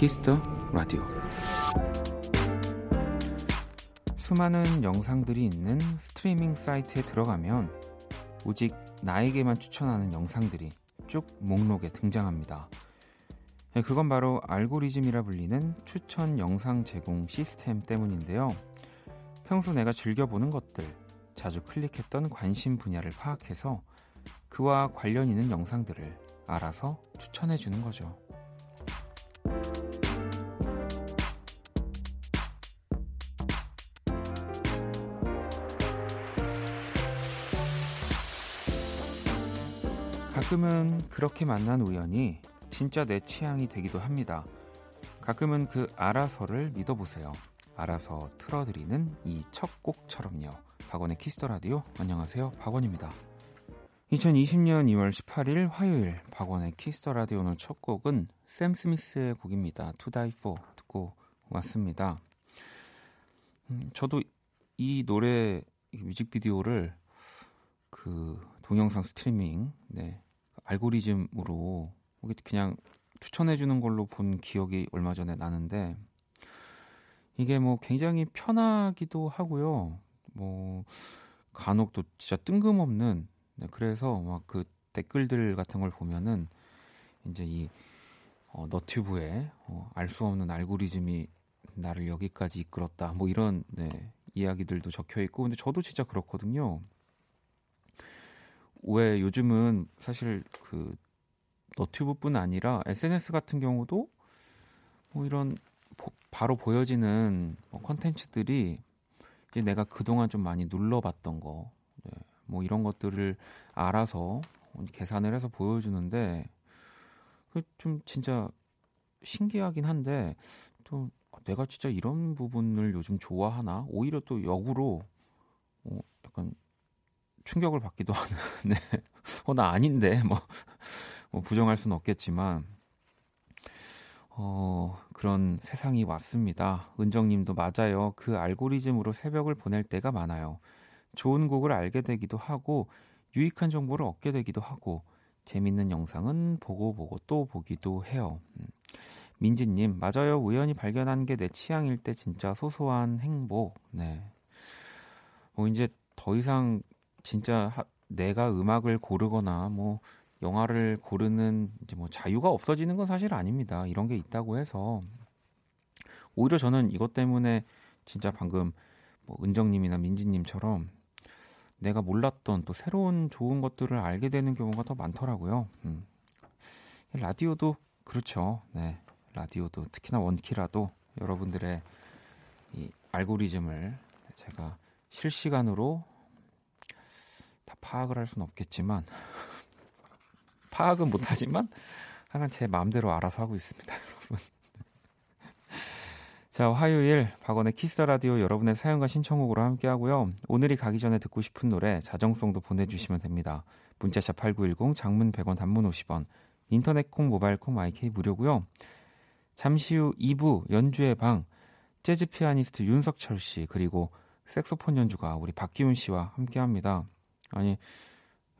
Kiss the Radio 수많은 영상들이 있는 스트리밍 사이트에 들어가면 오직 나에게만 추천하는 영상들이 쭉 목록에 등장합니다. 네, 그건 바로 알고리즘이라 불리는 추천 영상 제공 시스템 때문인데요. 평소 내가 즐겨보는 것들, 자주 클릭했던 관심 분야를 파악해서 그와 관련 있는 영상들을 알아서 추천해주는 거죠. 가끔은 그렇게 만난 우연이 진짜 내 취향이 되기도 합니다. 가끔은 그 알아서를 믿어보세요. 알아서 틀어드리는 이 첫 곡처럼요. 박원의 Kiss the Radio 안녕하세요. 박원입니다. 2020년 2월 18일 화요일 박원의 Kiss the Radio 오늘 첫 곡은 샘 스미스의 곡입니다. To Die For 듣고 왔습니다. 음, 저도 이 노래 뮤직비디오를 그 동영상 스트리밍 네, 알고리즘으로 그냥 추천해 주는 걸로 본 기억이 얼마 전에 나는데 이게 뭐 굉장히 편하기도 하고요. 뭐 간혹 또 진짜 뜬금없는 네, 그래서 막 그 댓글들 같은 걸 보면은 이제 이 어, 너튜브에 어, 알 수 없는 알고리즘이 나를 여기까지 이끌었다. 뭐 이런 네, 이야기들도 적혀 있고 근데 저도 진짜 그렇거든요. 왜 요즘은 사실 그 너튜브뿐 아니라 SNS 같은 경우도 뭐 이런 보, 바로 보여지는 뭐 컨텐츠들이 이제 내가 그동안 좀 많이 눌러봤던 거, 네, 뭐 이런 것들을 알아서 계산을 해서 보여주는데 그좀 진짜 신기하긴 한데 또 내가 진짜 이런 부분을 요즘 좋아하나? 오히려 또 역으로 어, 약간 충격을 받기도 하는. 네. 어, 나 아닌데, 뭐, 뭐 부정할 수는 없겠지만, 어, 그런 세상이 왔습니다. 은정님도 맞아요. 그 알고리즘으로 새벽을 보낼 때가 많아요. 좋은 곡을 알게 되기도 하고, 유익한 정보를 얻게 되기도 하고, 재밌는 영상은 보고 보고 또 보기도 해요. 음. 민지님, 맞아요. 우연히 발견한 게 내 취향일 때 진짜 소소한 행복. 네. 뭐 이제 더 이상 진짜 하, 내가 음악을 고르거나 뭐 영화를 고르는 이제 뭐 자유가 없어지는 건 사실 아닙니다. 이런 게 있다고 해서 오히려 저는 이것 때문에 진짜 방금 뭐 은정님이나 민지님처럼 내가 몰랐던 또 새로운 좋은 것들을 알게 되는 경우가 더 많더라고요. 음. 라디오도 그렇죠. 네, 라디오도 특히나 원키라도 여러분들의 이 알고리즘을 제가 실시간으로 다 파악을 할 수는 없겠지만 파악은 못하지만 하여간 제 마음대로 알아서 하고 있습니다, 여러분. 자, 화요일 박원의 Kiss the Radio 여러분의 사연과 신청곡으로 함께 하고요. 오늘이 가기 전에 듣고 싶은 노래 자정송도 보내 주시면 됩니다. 문자샵 8910, 장문 100원, 단문 50원, 인터넷 콩, 모바일 콩, My K 무료고요. 잠시 후 2부 연주의 방 재즈 피아니스트 윤석철 씨 그리고 색소폰 연주가 우리 박기훈 씨와 함께 합니다. 아니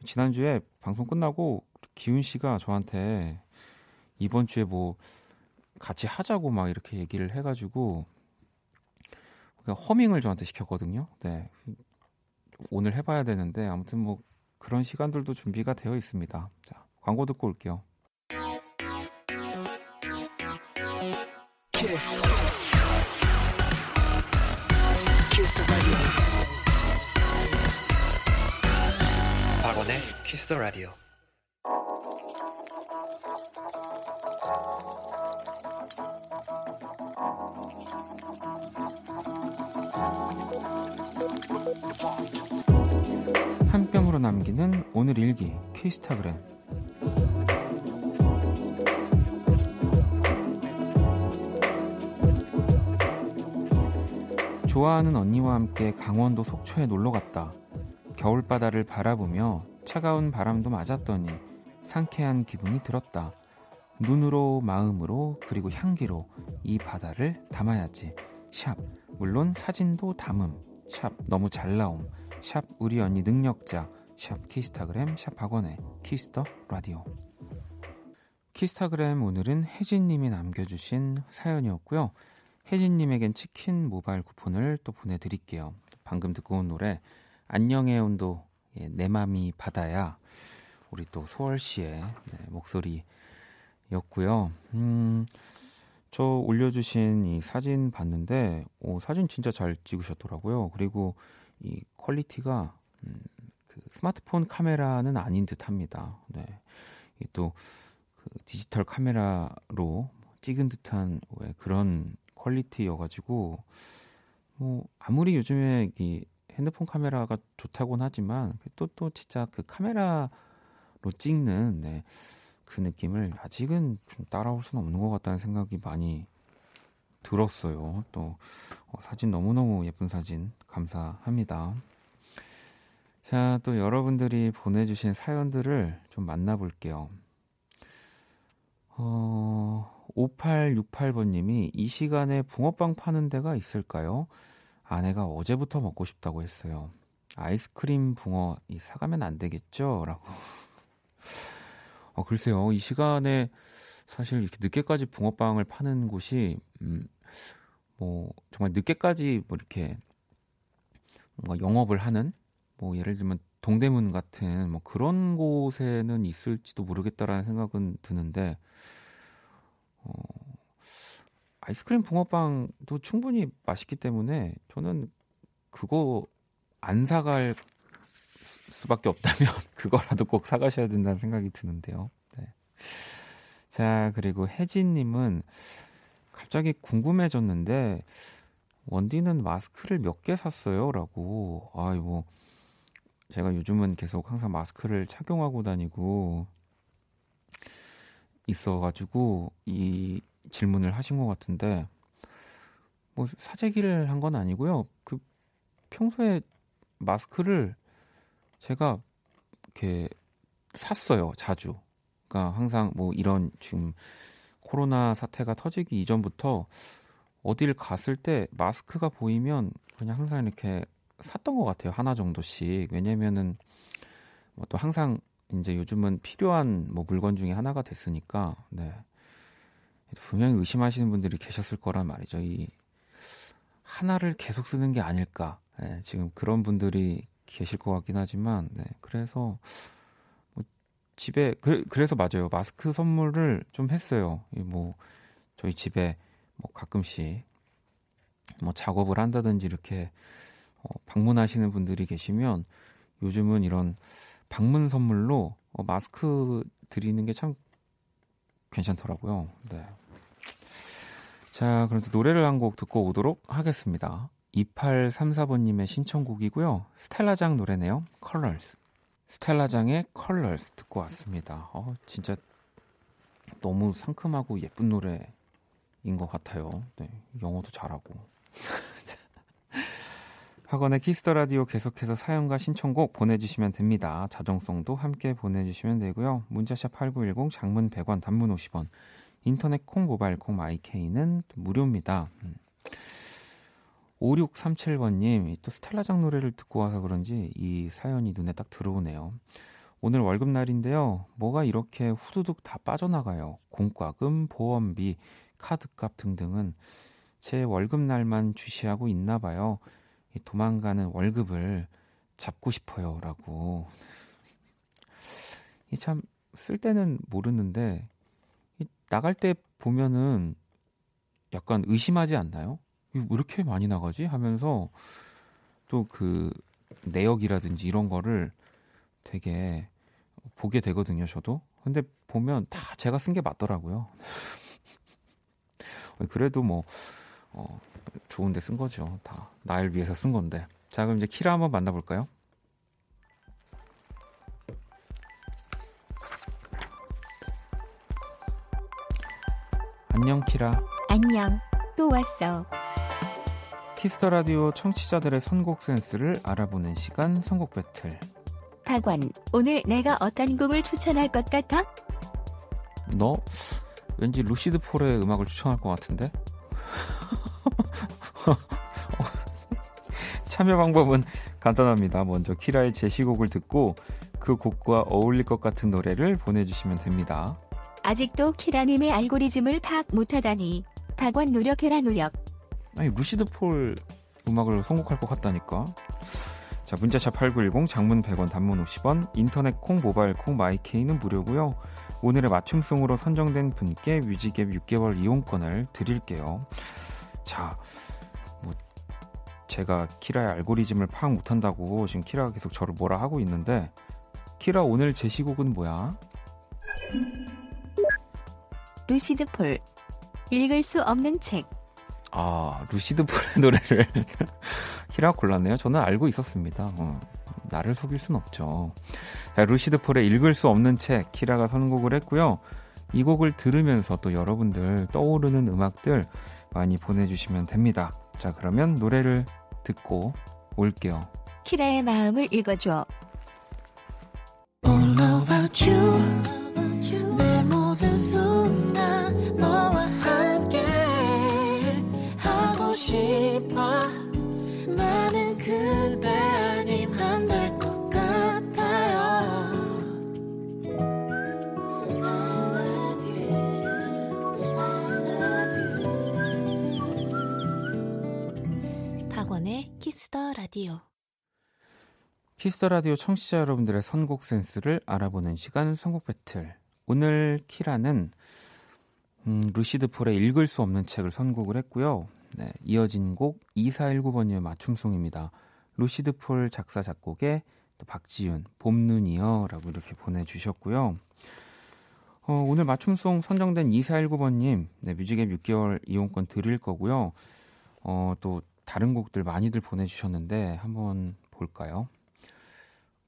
지난주에 방송 끝나고 기훈 씨가 저한테 이번 주에 뭐 같이 하자고 막 이렇게 얘기를 해가지고 허밍을 저한테 시켰거든요. 네. 오늘 해봐야 되는데 아무튼 뭐 그런 시간들도 준비가 되어 있습니다. 자, 광고 듣고 올게요. 키스 키스 더 라디오. 한 뼘으로 남기는 오늘 일기 키스타그램 좋아하는 언니와 함께 강원도 속초에 놀러 갔다. 겨울바다를 바라보며 차가운 바람도 맞았더니 상쾌한 기분이 들었다. 눈으로 마음으로 그리고 향기로 이 바다를 담아야지. 샵 물론 사진도 담음. 샵 너무 잘 나옴. 샵 우리 언니 능력자. 샵 키스타그램 샵 박원의 Kiss the Radio 키스타그램 오늘은 혜진님이 남겨주신 사연이었고요. 혜진님에겐 치킨 모바일 쿠폰을 또 보내드릴게요. 방금 듣고 온 노래 안녕의 온도 예, 내 맘이 바다야 우리 또 소월 씨의 네, 목소리였고요. 음, 저 올려주신 이 사진 봤는데 오, 사진 진짜 잘 찍으셨더라고요. 그리고 이 quality가 음, 그 스마트폰 카메라는 아닌 듯합니다. 네, 또 그 디지털 카메라로 찍은 듯한 왜 그런 퀄리티여가지고 뭐 아무리 요즘에 이 핸드폰 카메라가 좋다곤 하지만 또또 또 진짜 그 카메라로 찍는 네, 그 느낌을 아직은 좀 따라올 수는 없는 것 같다는 생각이 많이 들었어요. 또 어, 사진 너무너무 예쁜 사진 감사합니다. 자, 또 여러분들이 보내주신 사연들을 좀 만나볼게요. 어, 5868번님이 이 시간에 붕어빵 파는 데가 있을까요? 아내가 어제부터 먹고 싶다고 했어요. 아이스크림 붕어 이 사가면 안 되겠죠? 라고. 어, 글쎄요. 이 시간에 사실 이렇게 늦게까지 붕어빵을 파는 곳이, 음, 뭐, 정말 늦게까지 뭐 이렇게 뭔가 영업을 하는, 뭐, 예를 들면 동대문 같은 뭐 그런 곳에는 있을지도 모르겠다라는 생각은 드는데, 어, 아이스크림 붕어빵도 충분히 맛있기 때문에 저는 그거 안 사갈 수밖에 없다면 그거라도 꼭 사가셔야 된다는 생각이 드는데요. 네. 자, 그리고 혜진님은 갑자기 궁금해졌는데 원디는 마스크를 몇 개 샀어요? 라고. 아이고. 뭐 제가 요즘은 계속 항상 마스크를 착용하고 다니고 있어가지고 이 질문을 하신 것 같은데 뭐 사재기를 한 건 아니고요. 그 평소에 마스크를 제가 이렇게 샀어요. 자주. 그러니까 항상 뭐 이런 지금 코로나 사태가 터지기 이전부터 어딜 갔을 때 마스크가 보이면 그냥 항상 이렇게 샀던 것 같아요. 하나 정도씩. 왜냐면은 뭐 또 항상 이제 요즘은 필요한 뭐 물건 중에 하나가 됐으니까 네. 분명히 의심하시는 분들이 계셨을 거란 말이죠. 이 하나를 계속 쓰는 게 아닐까. 네, 지금 그런 분들이 계실 것 같긴 하지만, 네, 그래서 뭐 집에 그, 래서 맞아요. 마스크 선물을 좀 했어요. 뭐 저희 집에 뭐 가끔씩 뭐 작업을 한다든지 이렇게 어, 방문하시는 분들이 계시면 요즘은 이런 방문 선물로 어, 마스크 드리는 게 참 괜찮더라고요. 네. 자, 그럼 노래를 한 곡 듣고 오도록 하겠습니다. 2834번님의 신청곡이고요. 스텔라장 노래네요. Colors. 스텔라장의 Colors 듣고 왔습니다. 어, 진짜 너무 상큼하고 예쁜 노래인 것 같아요. 네, 영어도 잘하고. 박원의 Kiss the Radio 계속해서 사연과 신청곡 보내주시면 됩니다. 자정송도 함께 보내주시면 되고요. 문자샵 8910 장문 100원 단문 50원 인터넷 콩 모바일 콩 My K는 무료입니다. 5637번님 음. 또 스텔라장 노래를 듣고 와서 그런지 이 사연이 눈에 딱 들어오네요. 오늘 월급날인데요. 뭐가 이렇게 후두둑 다 빠져나가요. 공과금, 보험비, 카드값 등등은 제 월급날만 주시하고 있나 봐요. 도망가는 월급을 잡고 싶어요라고. 이 참 쓸 때는 모르는데 나갈 때 보면은 약간 의심하지 않나요? 왜 이렇게 많이 나가지? 하면서 또 그 내역이라든지 이런 거를 되게 보게 되거든요, 저도. 근데 보면 다 제가 쓴 게 맞더라고요. 그래도 뭐, 어, 좋은데 쓴 거죠. 다 나를 위해서 쓴 건데. 자, 그럼 이제 키라 한번 만나볼까요? 안녕 키라. 안녕. 또 왔어. Kiss the Radio 청취자들의 선곡 센스를 알아보는 시간 선곡 배틀. 박원, 오늘 내가 어떤 곡을 추천할 것 같아? 너 왠지 루시드 폴의 음악을 추천할 것 같은데? 참여 방법은 간단합니다. 먼저 키라의 제시곡을 듣고 그 곡과 어울릴 것 같은 노래를 보내주시면 됩니다. 아직도 키라님의 알고리즘을 파악 못하다니. 박원 노력해라 노력. 아니 루시드 폴 음악을 선곡할 것 같다니까. 자 문자샵 8910 장문 100원 단문 50원 인터넷 콩 모바일 콩 my K는 무료고요. 오늘의 맞춤송으로 선정된 분께 music 앱 6개월 이용권을 드릴게요. 자, 뭐 제가 키라의 알고리즘을 파악 못한다고 지금 키라가 계속 저를 뭐라 하고 있는데 키라 오늘 제시곡은 뭐야? 루시드 폴 읽을 수 없는 책 아 루시드 폴의 노래를 키라 골랐네요. 저는 알고 있었습니다. 어, 나를 속일 순 없죠. 자, 루시드 폴의 읽을 수 없는 책 키라가 선곡을 했고요. 이 곡을 들으면서 또 여러분들 떠오르는 음악들 많이 보내주시면 됩니다. 자 그러면 노래를 듣고 올게요. 키라의 마음을 읽어줘. Kiss the Radio Kiss the Radio 청취자 여러분들의 선곡 센스를 알아보는 시간 선곡 배틀. 오늘 키라는 음, 루시드 폴의 읽을 수 없는 책을 선곡을 했고요. 네, 이어진 곡 2419번님의 맞춤송입니다. 루시드 폴 작사 작곡의 또 박지윤 봄눈이여라고 이렇게 보내주셨고요. 어, 오늘 맞춤송 선정된 2419번님 네, music 앱 6개월 이용권 드릴 거고요. 어, 또 다른 곡들 많이들 보내주셨는데 한번 볼까요?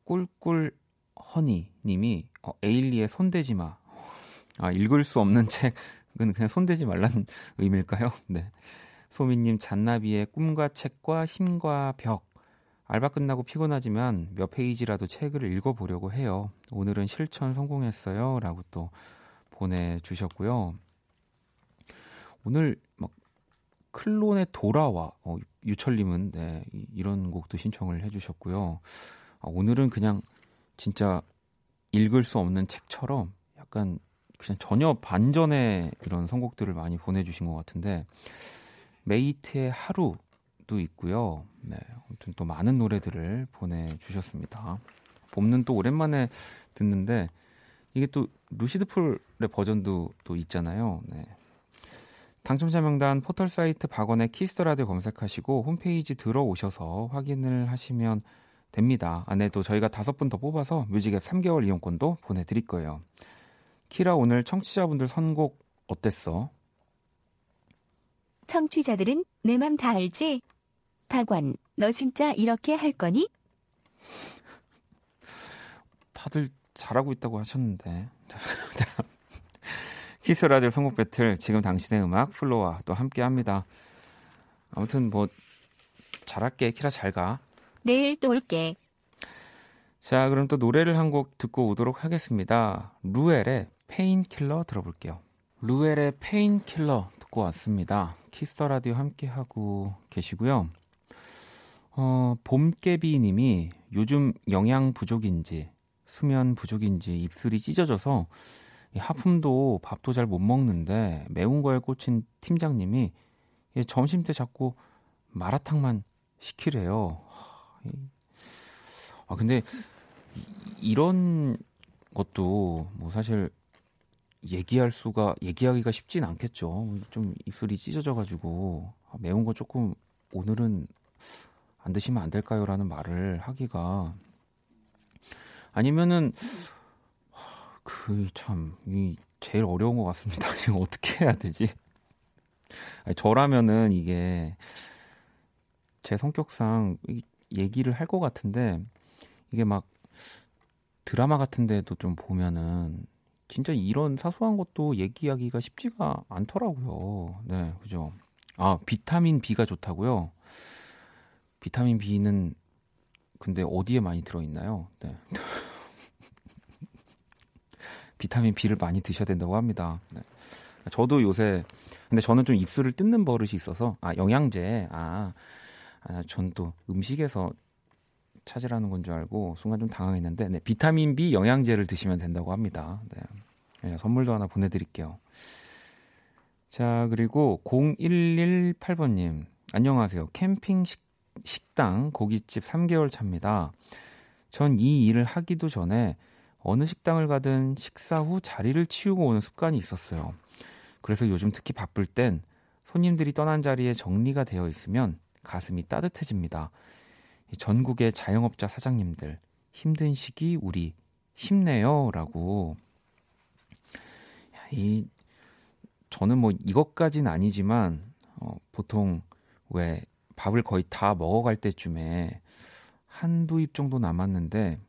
꿀꿀 허니 님이 어, 에일리의 손대지 마. 아, 읽을 수 없는 책은 그냥 손대지 말라는 의미일까요? 네. 소미님 잔나비의 꿈과 책과 힘과 벽. 알바 끝나고 피곤하지만 몇 페이지라도 책을 읽어보려고 해요. 오늘은 실천 성공했어요. 라고 또 보내주셨고요. 오늘 막 클론의 돌아와. 어, 유철님은 네, 이- 이런 곡도 신청을 해주셨고요. 아, 오늘은 그냥 진짜 읽을 수 없는 책처럼 약간 그냥 전혀 반전의 이런 선곡들을 많이 보내주신 것 같은데 메이트의 하루도 있고요. 네, 아무튼 또 많은 노래들을 보내주셨습니다. 봄는 또 오랜만에 듣는데 이게 또 루시드 폴의 버전도 또 있잖아요. 네. 당첨자 명단 포털 사이트 박원의 Kiss the Radio 검색하시고 홈페이지 들어오셔서 확인을 하시면 됩니다. 안에도 저희가 다섯 분 더 뽑아서 music 앱 3개월 이용권도 보내드릴 거예요. 키라 오늘 청취자분들 선곡 어땠어? 청취자들은 내 맘 다 알지? 박원, 너 진짜 이렇게 할 거니? 다들 잘하고 있다고 하셨는데. Kiss the Radio 선곡 배틀 지금 당신의 음악 FLO와 또 함께 합니다. 아무튼 뭐 잘할게 키라 잘 가. 내일 또 올게. 자, 그럼 또 노래를 한 곡 듣고 오도록 하겠습니다. Ruel의 Painkiller 들어볼게요. Ruel의 Painkiller 듣고 왔습니다. Kiss the Radio 함께 하고 계시고요. 어, 봄깨비 님이 요즘 영양 부족인지 수면 부족인지 입술이 찢어져서 이 하품도 밥도 잘 못 먹는데 매운 거에 꽂힌 팀장님이 이 점심 때 자꾸 마라탕만 시키래요. 아 근데 이- 이런 것도 뭐 사실 얘기할 수가 얘기하기가 쉽진 않겠죠. 좀 입술이 찢어져 가지고 아, 매운 거 조금 오늘은 안 드시면 안 될까요라는 말을 하기가 아니면은 그 참 이 제일 어려운 것 같습니다. 이거 어떻게 해야 되지? 아니, 저라면은 이게 제 성격상 이- 얘기를 할 것 같은데 이게 막 드라마 같은 데도 좀 보면은 진짜 이런 사소한 것도 얘기하기가 쉽지가 않더라고요. 네, 그죠. 아, 비타민 B가 좋다고요? 비타민 B는 근데 어디에 많이 들어있나요? 네. 비타민 B를 많이 드셔야 된다고 합니다. 네. 저도 요새 근데 저는 좀 입술을 뜯는 버릇이 있어서 아 영양제 아, 아 전 또 음식에서 찾으라는 건 줄 알고 순간 좀 당황했는데 네, 비타민 B 영양제를 드시면 된다고 합니다. 네. 네, 선물도 하나 보내드릴게요. 자 그리고 0118번님 안녕하세요. 캠핑 식, 식당 고깃집 3개월 차입니다. 전 이 일을 하기도 전에 어느 식당을 가든 식사 후 자리를 치우고 오는 습관이 있었어요. 그래서 요즘 특히 바쁠 땐 손님들이 떠난 자리에 정리가 되어 있으면 가슴이 따뜻해집니다. 전국의 자영업자 사장님들 힘든 시기 우리 힘내요라고 이 저는 뭐 이것까지는 아니지만 어, 보통 왜 밥을 거의 다 먹어갈 때쯤에 한두 입 정도 남았는데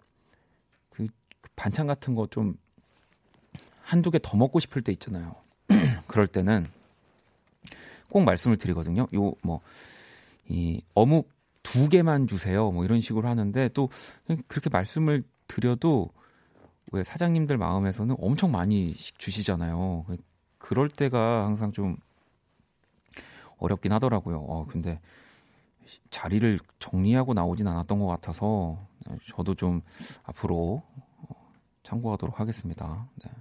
반찬 같은 거 좀 한두 개 더 먹고 싶을 때 있잖아요. 그럴 때는 꼭 말씀을 드리거든요. 요 뭐 이 어묵 두 개만 주세요. 뭐 이런 식으로 하는데 또 그렇게 말씀을 드려도 왜 사장님들 마음에서는 엄청 많이 주시잖아요. 그럴 때가 항상 좀 어렵긴 하더라고요. 어, 근데 자리를 정리하고 나오진 않았던 것 같아서 저도 좀 앞으로 어, 참고하도록 하겠습니다. 네.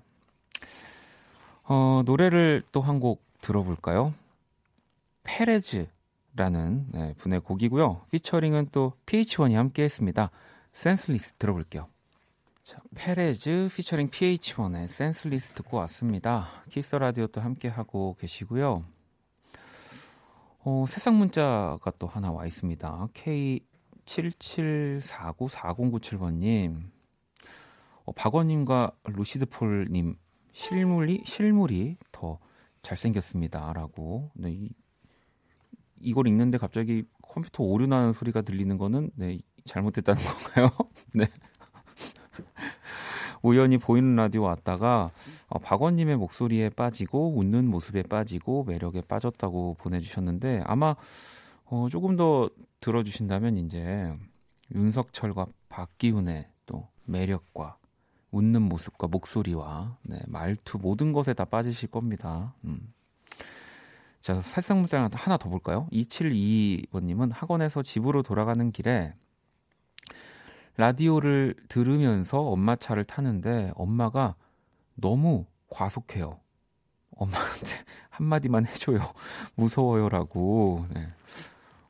어, 노래를 또 한 곡 들어볼까요? 페레즈라는 네, 분의 곡이고요. 피처링은 또 pH-1이 함께 했습니다. Senseless 들어볼게요. 자, 페레즈 피처링 pH-1의 Senseless 듣고 왔습니다. Kiss the Radio 또 함께 하고 계시고요. 어, 세상 문자가 또 하나 와 있습니다. K77494097번님. 어, 박원님과 루시드폴님 실물이 실물이 더 잘생겼습니다라고. 네, 이, 이걸 읽는데 갑자기 컴퓨터 오류 나는 소리가 들리는 거는 네, 잘못됐다는 건가요? 네. 우연히 보이는 라디오 왔다가 어, 박원님의 목소리에 빠지고 웃는 모습에 빠지고 매력에 빠졌다고 보내주셨는데 아마 어, 조금 더 들어주신다면 이제 윤석철과 박기훈의 또 매력과 웃는 모습과 목소리와 네, 말투 모든 것에 다 빠지실 겁니다. 음. 자, 살상무장 하나 더 볼까요? 2722번님은 학원에서 집으로 돌아가는 길에 라디오를 들으면서 엄마 차를 타는데 엄마가 너무 과속해요. 엄마한테 한마디만 해줘요. 무서워요라고. 네.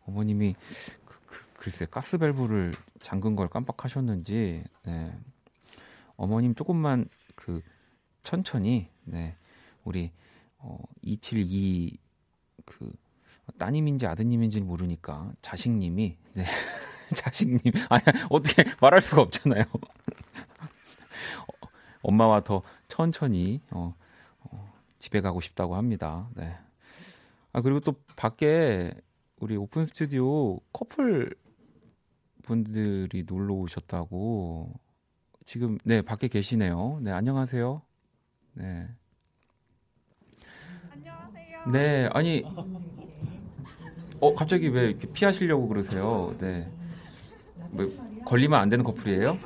어머님이 그, 그, 글쎄 가스밸브를 잠근 걸 깜빡하셨는지 네. 어머님 조금만 그 천천히 네 우리 어, 272 그 따님인지 아드님인지 모르니까 자식님이 네 자식님 아니 어떻게 말할 수가 없잖아요. 어, 엄마와 더 천천히 어, 어, 집에 가고 싶다고 합니다. 네. 아 그리고 또 밖에 우리 오픈 스튜디오 커플 분들이 놀러 오셨다고 지금 네 밖에 계시네요. 네 안녕하세요. 네. 안녕하세요. 네 아니 어 갑자기 왜 이렇게 피하시려고 그러세요? 네. 뭐 걸리면 안 되는 커플이에요?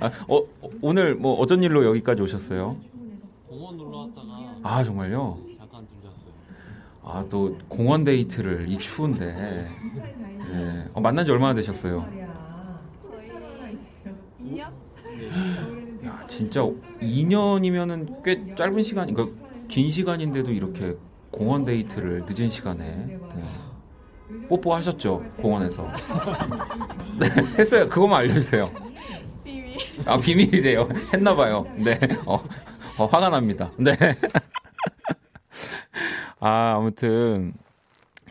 아, 어, 오늘 뭐 어떤 일로 여기까지 오셨어요? 공원 놀러 왔다가 아 정말요? 잠깐 들렸어요. 아또 공원 데이트를 이 추운데 네. 어, 만난 지 얼마나 되셨어요? 저희 2년? 야 진짜 2년이면은 꽤 짧은 시간, 그러니까 긴 시간인데도 이렇게 공원 데이트를 늦은 시간에 네. 뽀뽀 하셨죠 공원에서? 네 했어요. 그것만 알려주세요. 비밀. 아 비밀이래요. 했나봐요. 네. 어, 어, 화가 납니다. 네. 아 아무튼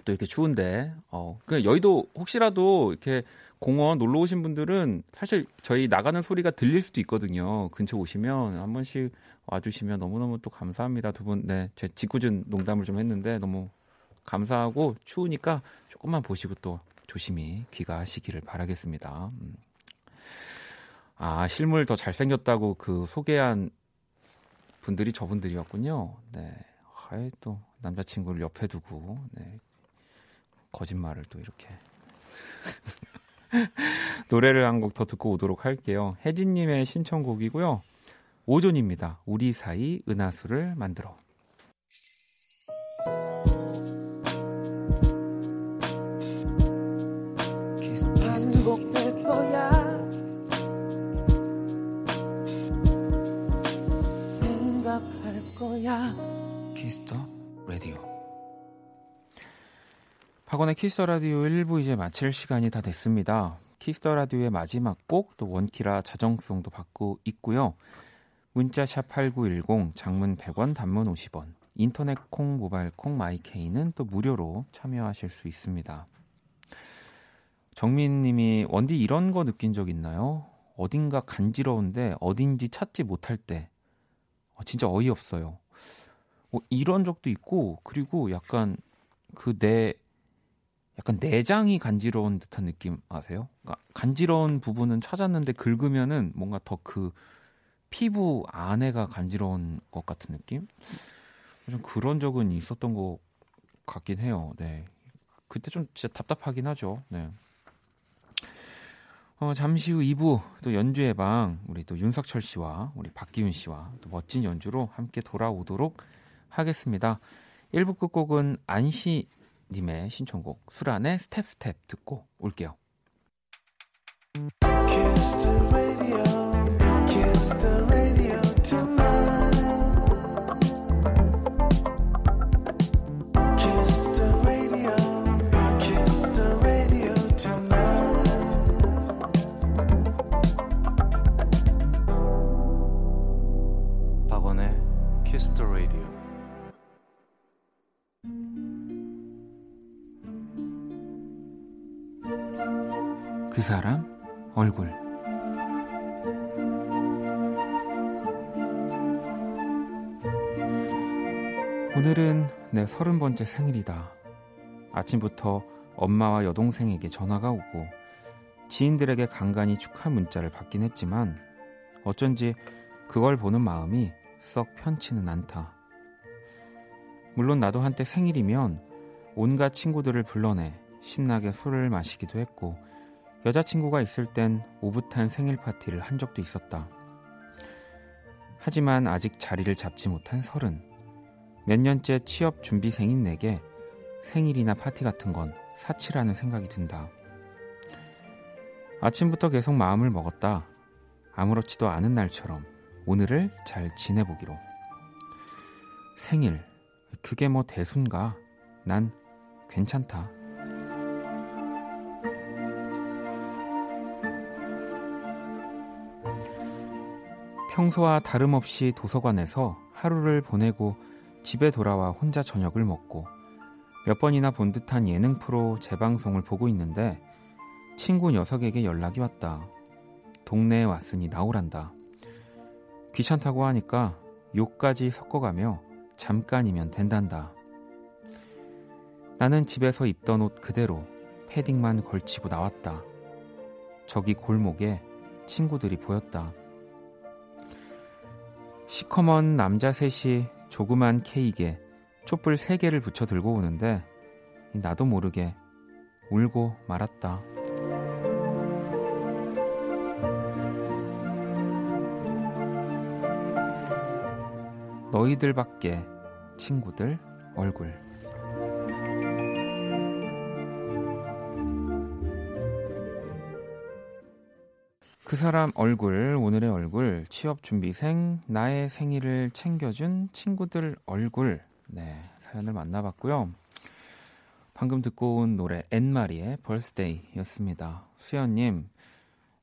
또 이렇게 추운데 어, 그 여의도 혹시라도 이렇게 공원 놀러 오신 분들은 사실 저희 나가는 소리가 들릴 수도 있거든요. 근처 오시면 한 번씩 와주시면 너무너무 또 감사합니다. 두 분, 네. 제 짓궂은 농담을 좀 했는데 너무 감사하고 추우니까 조금만 보시고 또 조심히 귀가하시기를 바라겠습니다. 음. 아, 실물 더 잘생겼다고 그 소개한 분들이 저분들이었군요. 네. 아예 또 남자친구를 옆에 두고, 네. 거짓말을 또 이렇게. 노래를 한 곡 더 듣고 오도록 할게요. 혜진님의 신청곡이고요. 오존입니다. 우리 사이 은하수를 만들어. 생각할 거야. 박원의 Kiss the Radio 1부 이제 마칠 시간이 다 됐습니다. Kiss the Radio의 마지막 곡 또 원키라 자정송도 받고 있고요. 문자 샵 8910 장문 100원 단문 50원 인터넷 콩 모바일 콩 my K는 또 무료로 참여하실 수 있습니다. 정민 님이 원디 이런 거 느낀 적 있나요? 어딘가 간지러운데 어딘지 찾지 못할 때 어, 진짜 어이없어요. 뭐 이런 적도 있고 그리고 약간 그 내 약간 내장이 간지러운 듯한 느낌 아세요? 그러니까 간지러운 부분은 찾았는데 긁으면은 뭔가 더 그 피부 안에가 간지러운 것 같은 느낌? 좀 그런 적은 있었던 것 같긴 해요. 네. 그때 좀 진짜 답답하긴 하죠. 네. 어, 잠시 후 2부 또 연주의 방 우리 또 윤석철 씨와 우리 박기훈 씨와 또 멋진 연주로 함께 돌아오도록 하겠습니다. 1부 끝곡은 안시 님의 신청곡 수란의 Step Step 듣고 올게요. 그 사람 얼굴 오늘은 내 서른 번째 생일이다. 아침부터 엄마와 여동생에게 전화가 오고 지인들에게 간간히 축하 문자를 받긴 했지만 어쩐지 그걸 보는 마음이 썩 편치는 않다. 물론 나도 한때 생일이면 온갖 친구들을 불러내 신나게 술을 마시기도 했고 여자친구가 있을 땐 오붓한 생일 파티를 한 적도 있었다. 하지만 아직 자리를 잡지 못한 서른. 몇 년째 취업 준비생인 내게 생일이나 파티 같은 건 사치라는 생각이 든다. 아침부터 계속 마음을 먹었다. 아무렇지도 않은 날처럼 오늘을 잘 지내보기로. 생일, 그게 뭐 대순가? 난 괜찮다. 평소와 다름없이 도서관에서 하루를 보내고 집에 돌아와 혼자 저녁을 먹고 몇 번이나 본 듯한 예능 프로 재방송을 보고 있는데 친구 녀석에게 연락이 왔다. 동네에 왔으니 나오란다. 귀찮다고 하니까 욕까지 섞어가며 잠깐이면 된단다. 나는 집에서 입던 옷 그대로 패딩만 걸치고 나왔다. 저기 골목에 친구들이 보였다. 시커먼 남자 셋이 조그만 케이크에 촛불 세 개를 붙여 들고 오는데 나도 모르게 울고 말았다. 너희들밖에 친구들 얼굴. 그 사람 얼굴, 오늘의 얼굴, 취업 준비생, 나의 생일을 챙겨준 친구들 얼굴. 네, 사연을 만나봤고요. 방금 듣고 온 노래 Anne-Marie의 Birthday였습니다. 수연님,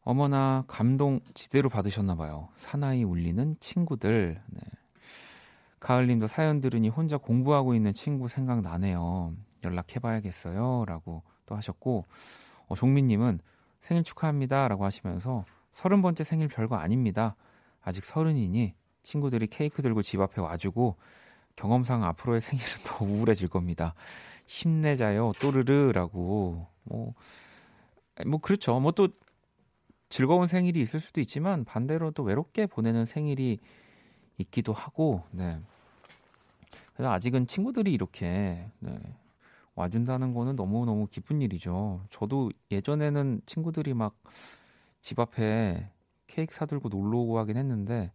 어머나 감동 지대로 받으셨나 봐요. 사나이 울리는 친구들. 네. 가을님도 사연 들으니 혼자 공부하고 있는 친구 생각나네요. 연락해봐야겠어요. 라고 또 하셨고, 어, 종민님은 생일 축하합니다. 라고 하시면서 서른 번째 생일 별거 아닙니다. 아직 서른이니 친구들이 케이크 들고 집 앞에 와주고 경험상 앞으로의 생일은 더 우울해질 겁니다. 힘내자요. 또르르라고. 뭐, 뭐 그렇죠. 뭐 또 즐거운 생일이 있을 수도 있지만 반대로 또 외롭게 보내는 생일이 있기도 하고, 네. 그래서 아직은 친구들이 이렇게 네, 와준다는 거는 너무너무 기쁜 일이죠. 저도 예전에는 친구들이 막 집 앞에 케이크 사들고 놀러 오고 하긴 했는데,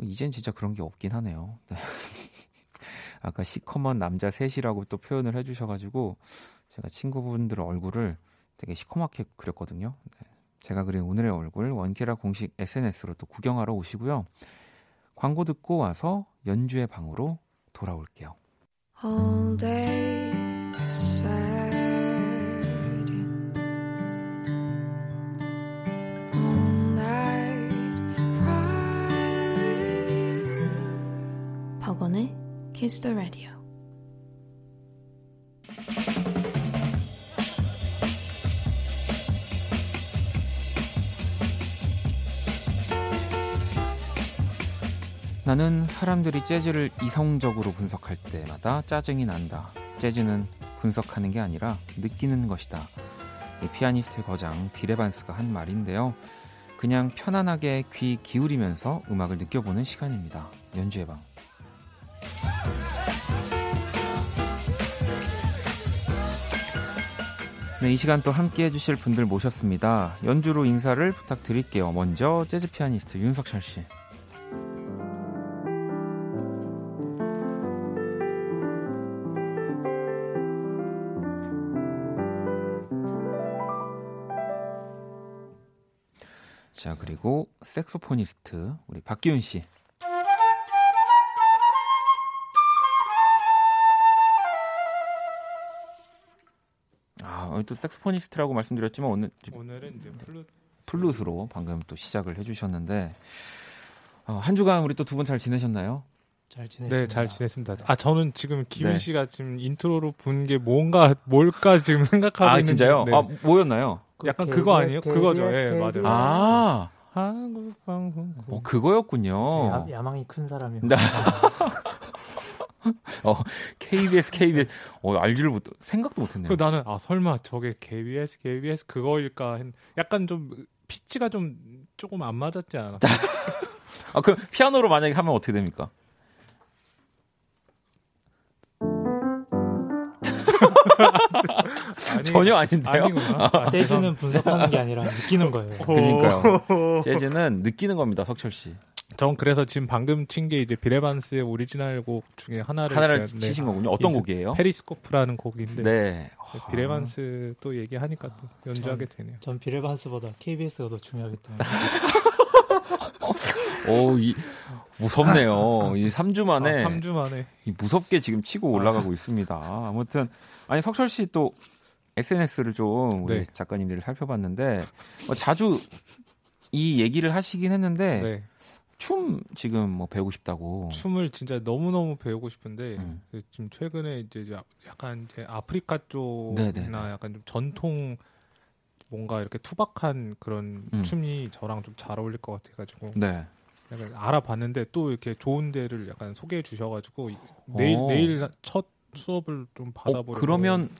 이젠 진짜 그런 게 없긴 하네요. 네. 아까 시커먼 남자 셋이라고 또 표현을 해주셔가지고, 제가 친구분들 얼굴을 되게 시커멓게 그렸거든요. 네. 제가 그린 오늘의 얼굴, 원키라 공식 SNS로 또 구경하러 오시고요. 광고 듣고 와서 연주의 방으로 돌아올게요. The Radio. 나는 사람들이 재즈를 이성적으로 분석할 때마다 짜증이 난다. 재즈는 분석하는 게 아니라 느끼는 것이다. 이 피아니스트의 거장 비레반스가 한 말인데요. 그냥 편안하게 귀 기울이면서 음악을 느껴보는 시간입니다. 연주의 방. 네, 이 시간 또 함께 해주실 분들 모셨습니다. 연주로 인사를 부탁드릴게요. 먼저 재즈 피아니스트 윤석철 씨. 자, 그리고 색소포니스트 우리 박기훈 씨. 오늘 또 색소포니스트라고 말씀드렸지만 오늘 오늘은 이제 플루 플룻으로 방금 또 시작을 해주셨는데 어, 한 주간 우리 또 두 분 잘 지내셨나요? 잘 지냈습니다. 네, 잘 지냈습니다. 아, 저는 지금 기훈 네. 씨가 지금 intro로 분 게 뭔가 뭘까 지금 생각하고 아 있는데 진짜요? 네. 아 뭐였나요? 약간 그거 아니에요? 그거죠. 예, KBS. 맞아요. 아, 한국 방송. 어, 그거였군요. 야, 야망이 큰 사람이요. 네. 어, KBS, KBS, 어, 알지를 못, 생각도 못 했네요. 그 나는 아 설마 저게 KBS, KBS 그거일까 했 약간 좀 피치가 좀 조금 안 맞았지 않았나? 아, 그럼 피아노로 만약에 하면 어떻게 됩니까? 아니, 전혀 아닌데요? 아니구나. 아, 재즈는 분석하는 게 아니라 느끼는 거예요. 그러니까요. 재즈는 느끼는 겁니다, 석철 씨. 전 그래서 지금 방금 친 게 이제 Bill Evans의 오리지널 곡 중에 하나를 하나를 제가- 네. 치신 거군요. 어떤 곡이에요? Peri's Scope라는 곡인데 네. Bill Evans 또 얘기하니까 또 연주하게 되네요. 전 Bill Evans보다 KBS가 더 중요하겠다. 오, 이, 무섭네요. 이 3주 만에. 아, 3주 만에 이 무섭게 지금 치고 올라가고 있습니다. 아무튼 아니 석철 씨 또 SNS를 좀 우리 네. 작가님들이 살펴봤는데 뭐 자주 이 얘기를 하시긴 했는데 네. 춤 지금 뭐 배우고 싶다고. 춤을 진짜 너무 너무 배우고 싶은데 음. 그 지금 최근에 이제 야- 약간 이제 아프리카. 쪽이나 약간 좀 전통 뭔가 이렇게 투박한 그런 음. 춤이 저랑 좀 잘 어울릴 것 같아가지고 네. 약간 알아봤는데 또 이렇게 좋은 데를 약간 소개해 주셔가지고 이- 내일 오. 내일 첫 수업을 좀 어, 받아보려고 그러면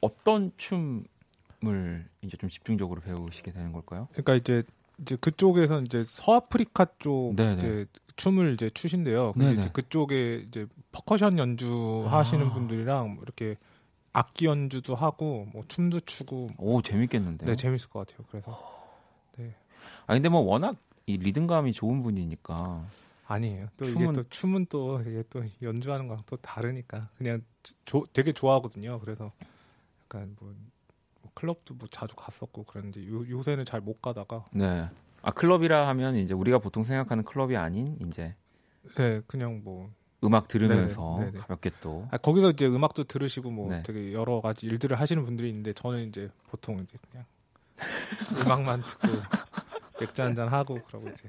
어떤 춤을 이제 좀 집중적으로 배우시게 되는 걸까요? 그러니까 이제 이제 그쪽에서 이제 서아프리카 쪽 네네. 이제 춤을 이제 추신대요. 근데 네네. 이제 그쪽에 이제 퍼커션 연주 하시는 아. 분들이랑 뭐 이렇게 악기 연주도 하고 뭐 춤도 추고 오 재밌겠는데요. 네 재밌을 것 같아요. 그래서 아 근데 뭐 워낙 이 리듬감이 좋은 분이니까 아니에요. 또 춤은- 이게 또 춤은 또 이게 또 연주하는 거랑 또 다르니까 그냥 조, 되게 좋아하거든요. 그래서 약간 뭐, 뭐 클럽도 뭐 자주 갔었고 그랬는데 요, 요새는 잘 못 가다가 네. 아 클럽이라 하면 이제 우리가 보통 생각하는 클럽이 아닌 이제 네 그냥 뭐 음악 들으면서 네네, 네네. 가볍게 또 아, 거기서 이제 음악도 들으시고 뭐 네. 되게 여러 가지 일들을 하시는 분들이 있는데 저는 이제 보통 이제 그냥 음악만 듣고 맥주 한잔 하고 그러고 이제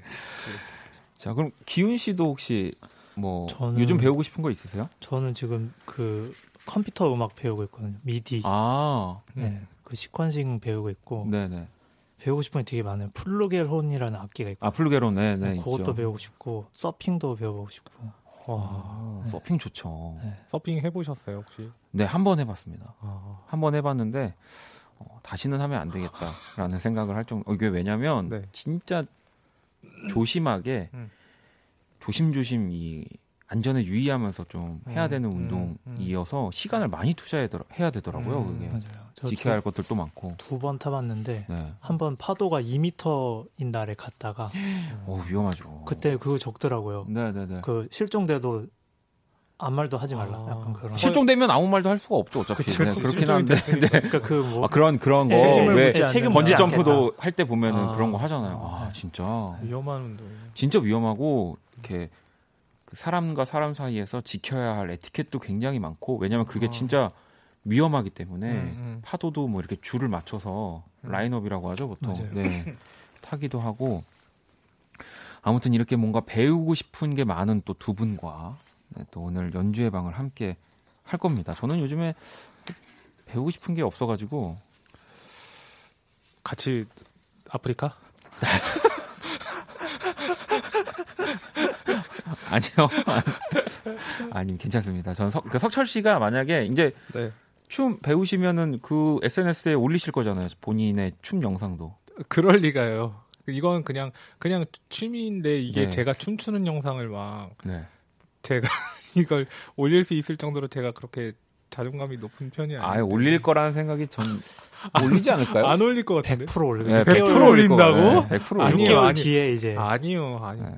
자, 그럼 기훈 씨도 혹시 뭐 저는- 요즘 배우고 싶은 거 있으세요? 저는 지금 그 컴퓨터 음악 배우고 있거든요. 미디. 아, 네. 그 sequencing 배우고 있고 네, 네. 배우고 싶은 게 되게 많아요. flugelhorn이라는 악기가 있고 아, flugelhorn, 네, 네, 그것도 있죠. 배우고 싶고 서핑도 배워보고 싶고. 아, 네. 서핑 좋죠. 네. 서핑 해보셨어요 혹시? 네, 한 번 해봤습니다. 아, 한번 해봤는데 어, 다시는 하면 안 되겠다라는 생각을 할 정도. 어, 이게 왜냐면 네. 진짜 조심하게 음. 조심조심 이 안전에 유의하면서 좀 해야 음, 되는 음, 운동이어서 시간을 많이 투자해야 되더라고요. 음, 그게 맞아요. 저 지켜야 할 것들도 많고. 두 번 타봤는데 네. 한번 파도가 2m인 날에 갔다가 어 위험하죠. 그때 그거 적더라고요. 네네네. 그 실종돼도 아무 말도 하지 말라. 아, 약간 그런. 실종되면 아무 말도 할 수가 없죠. 어차피 그쵸, 네. 그렇긴 한데. 네. 그러니까 그 뭐 아, 그런 그런 거 책임을 왜 묻지 않는 책임 번지 점프도. 할 때 보면은 아. 그런 거 하잖아요. 아 진짜 위험한 운동이에요. 진짜 위험하고 이렇게 그 사람과 사람 사이에서 지켜야 할 에티켓도 굉장히 많고 왜냐면 그게 어. 진짜 위험하기 때문에 음, 음. 파도도 뭐 이렇게 줄을 맞춰서 라인업이라고 하죠 보통 맞아요. 네 타기도 하고 아무튼 이렇게 뭔가 배우고 싶은 게 많은 또 두 분과 네, 또 오늘 연주의 방을 함께 할 겁니다. 저는 요즘에 배우고 싶은 게 없어가지고 같이 아프리카? 아니요 아니 괜찮습니다. 저는 석, 그 석철 씨가 만약에 이제 네. 춤 배우시면은 그 SNS에 올리실 거잖아요. 본인의 춤 영상도. 그럴 리가요. 이건 그냥 그냥 취미인데 이게 네. 제가 춤추는 영상을 막 네. 제가 이걸 올릴 수 있을 정도로 제가 그렇게 자존감이 높은 편이 아니에요. 아예 올릴 거라는 생각이 전 올리지 않을까요? 안 올릴 것 같은데. 100% 올리고 네, 100% 100% 올릴 올린다고? 네, 100% 올릴 아니에요, 6개월 아니- 뒤에 이제 아니요, 아니. 네.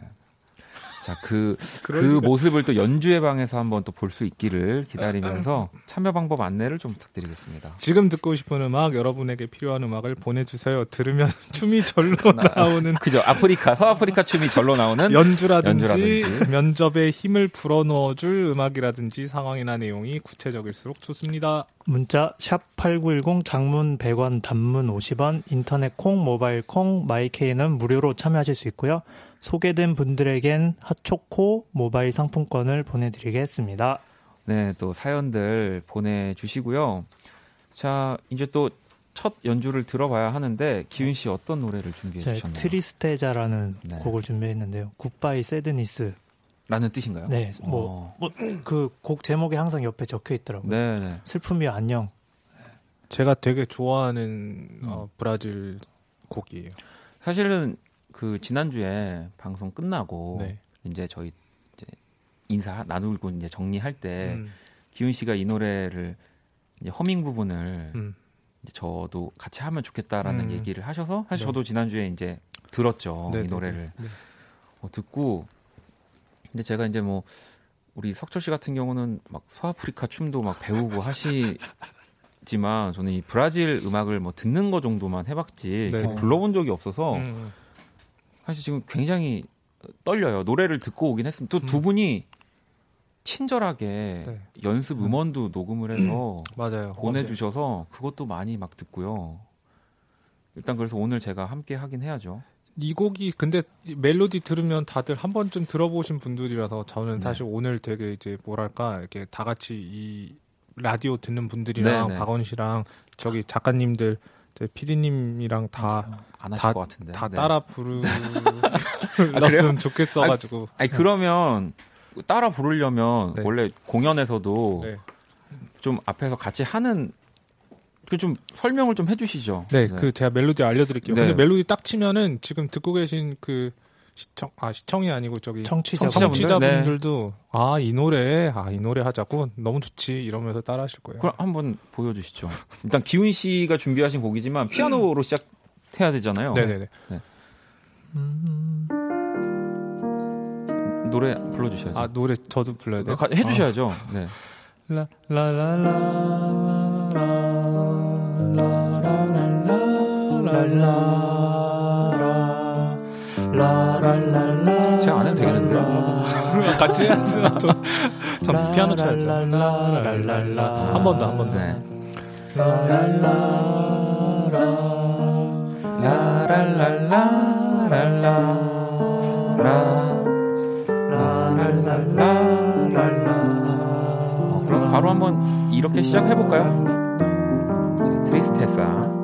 자, 그, 그 모습을 또 연주회 방에서 한번 또 볼 수 있기를 기다리면서 참여 방법 안내를 좀 부탁드리겠습니다. 지금 듣고 싶은 음악, 여러분에게 필요한 음악을 보내주세요. 들으면 춤이 절로 나오는 그죠? 아프리카, 서아프리카 춤이 절로 나오는 연주라든지, 연주라든지. 면접에 힘을 불어넣어줄 음악이라든지 상황이나 내용이 구체적일수록 좋습니다. 문자 샵8910 장문 100원 단문 50원 인터넷 콩 모바일 콩 마이케이는 무료로 참여하실 수 있고요. 소개된 분들에겐 핫초코 모바일 상품권을 보내드리겠습니다. 네, 또 사연들 보내주시고요. 자, 이제 또 첫 연주를 들어봐야 하는데 기윤 씨 어떤 노래를 준비해 제 주셨나요? 트리스테자라는 네. 곡을 준비했는데요. 굿바이 새드니스. 라는 뜻인가요? 네, 뭐 어. 그곡 제목이 항상 옆에 적혀 있더라고요. 네, 네. 슬픔이 안녕. 제가 되게 좋아하는 음. 어, 브라질 곡이에요. 사실은 그 지난주에 방송 끝나고 네. 이제 저희 이제 인사 나누고 이제 정리할 때 음, 기훈 씨가 이 노래를 이제 허밍 부분을 음. 이제 저도 같이 하면 좋겠다라는 음. 얘기를 하셔서 사실 네. 저도 지난주에 이제 들었죠 네, 이 네, 노래를 네. 어, 듣고 근데 제가 이제 뭐 우리 석철 씨 같은 경우는 막 서아프리카 춤도 막 배우고 하시지만 저는 이 브라질 음악을 뭐 듣는 거 정도만 해봤지 네. 불러본 적이 없어서 음. 사실 지금 굉장히 떨려요. 노래를 듣고 오긴 했습니다. 또두 음. 분이 친절하게 네. 연습 음원도 녹음을 해서 맞아요. 보내주셔서 그것도 많이 막 듣고요. 일단 그래서 오늘 제가 함께 하긴 해야죠. 이 곡이 근데 이 멜로디 들으면 다들 한 번쯤 들어보신 분들이라서 저는 네. 사실 오늘 되게 이제 뭐랄까 이렇게 다 같이 이 라디오 듣는 분들이랑 네, 네. 박원 씨랑 저기 작가님들 저 PD님이랑 다 안 하실 다- 것 같은데. 다 네. 따라 부르렀으면 좋겠어가지고 아니 그러면 따라 부르려면 네. 원래 공연에서도 네. 좀 앞에서 같이 하는 그 좀 설명을 좀 해주시죠. 네, 그 제가 멜로디 알려드릴게요. 네. 근데 멜로디 딱 치면은 지금 듣고 계신 그 시청 아 시청이 아니고 저기 청취자 청취자분들? 청취자분들도 아이 노래 아 이 노래 하자고 너무 좋지 이러면서 따라하실 거예요. 그럼 한번 보여주시죠. 일단 기훈 씨가 준비하신 곡이지만 피아노로 시작해야 되잖아요. 네네네. 노래 불러주셔야죠. 아 노래 저도 불러야 돼요. 가- 해주셔야죠. 네. 제가 안 해도 되겠는데요? 아, 같이. 저, 전 피아노 쳐야죠. 랄랄라. 한 번 더, 한 번 더. 네. 어, 그럼 바로 한번 이렇게 시작해 볼까요? 자, 트리스테사.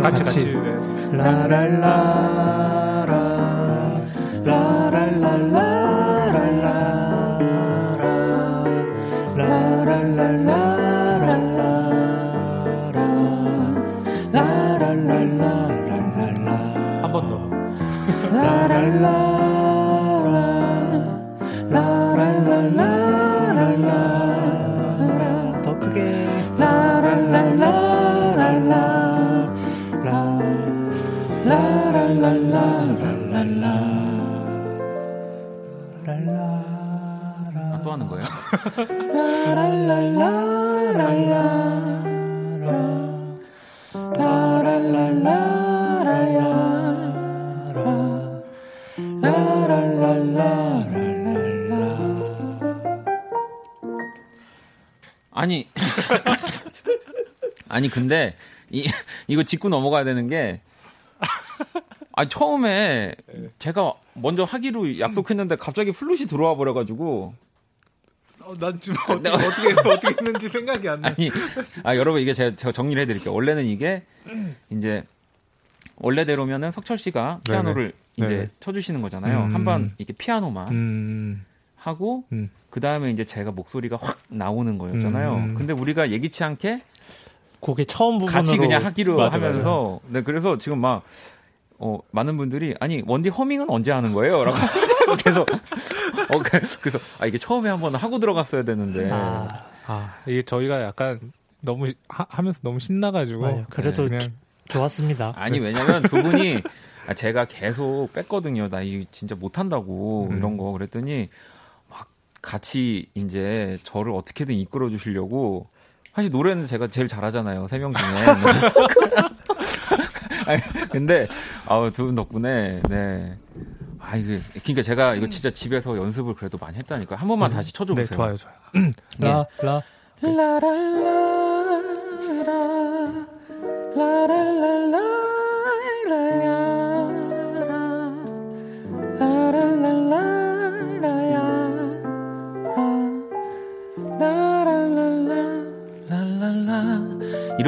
같이 같이. 같이. 네. 라랄라라 이 이거 짚고 넘어가야 되는 게 아, 처음에 제가 먼저 하기로 약속했는데 갑자기 플룻이 들어와 버려가지고 어, 난 지금 어떻게 어떻게 어떻게 했는지 생각이 안 나. 아니, 아 여러분 이게 제가, 제가 정리를 해드릴게요. 원래는 이게 이제 원래대로면은 석철 씨가 피아노를 네네. 이제 네네. 쳐주시는 거잖아요. 음. 한번 이렇게 피아노만 음. 하고 음. 그 다음에 이제 제가 목소리가 확 나오는 거였잖아요. 음. 근데 우리가 예기치 않게 곡의 처음 부분으로 같이 그냥 하기로 맞아, 하면서 네 그래서 지금 막 어, 많은 분들이 아니 원디 허밍은 언제 하는 거예요? 라고 계속 어, 그- 그래서 아 이게 처음에 한번 하고 들어갔어야 되는데 아, 아 이게 저희가 약간 너무 하, 면서 너무 신나가지고 맞아요. 그래도 그냥 조- 좋았습니다. 아니 왜냐면 두 분이 아, 제가 계속 뺐거든요. 나 이 진짜 못한다고 음. 이런 거 그랬더니 막 같이 이제 저를 어떻게든 이끌어 주시려고 사실 노래는 제가 제일 잘하잖아요. 세 명 중에. 아니, 근데 아우 두 분 덕분에 네. 아 이게 그러니까 제가 이거 진짜 집에서 연습을 그래도 많이 했다니까 한 번만 다시 쳐줘 네 보세요. 좋아요 좋아요. 네. 라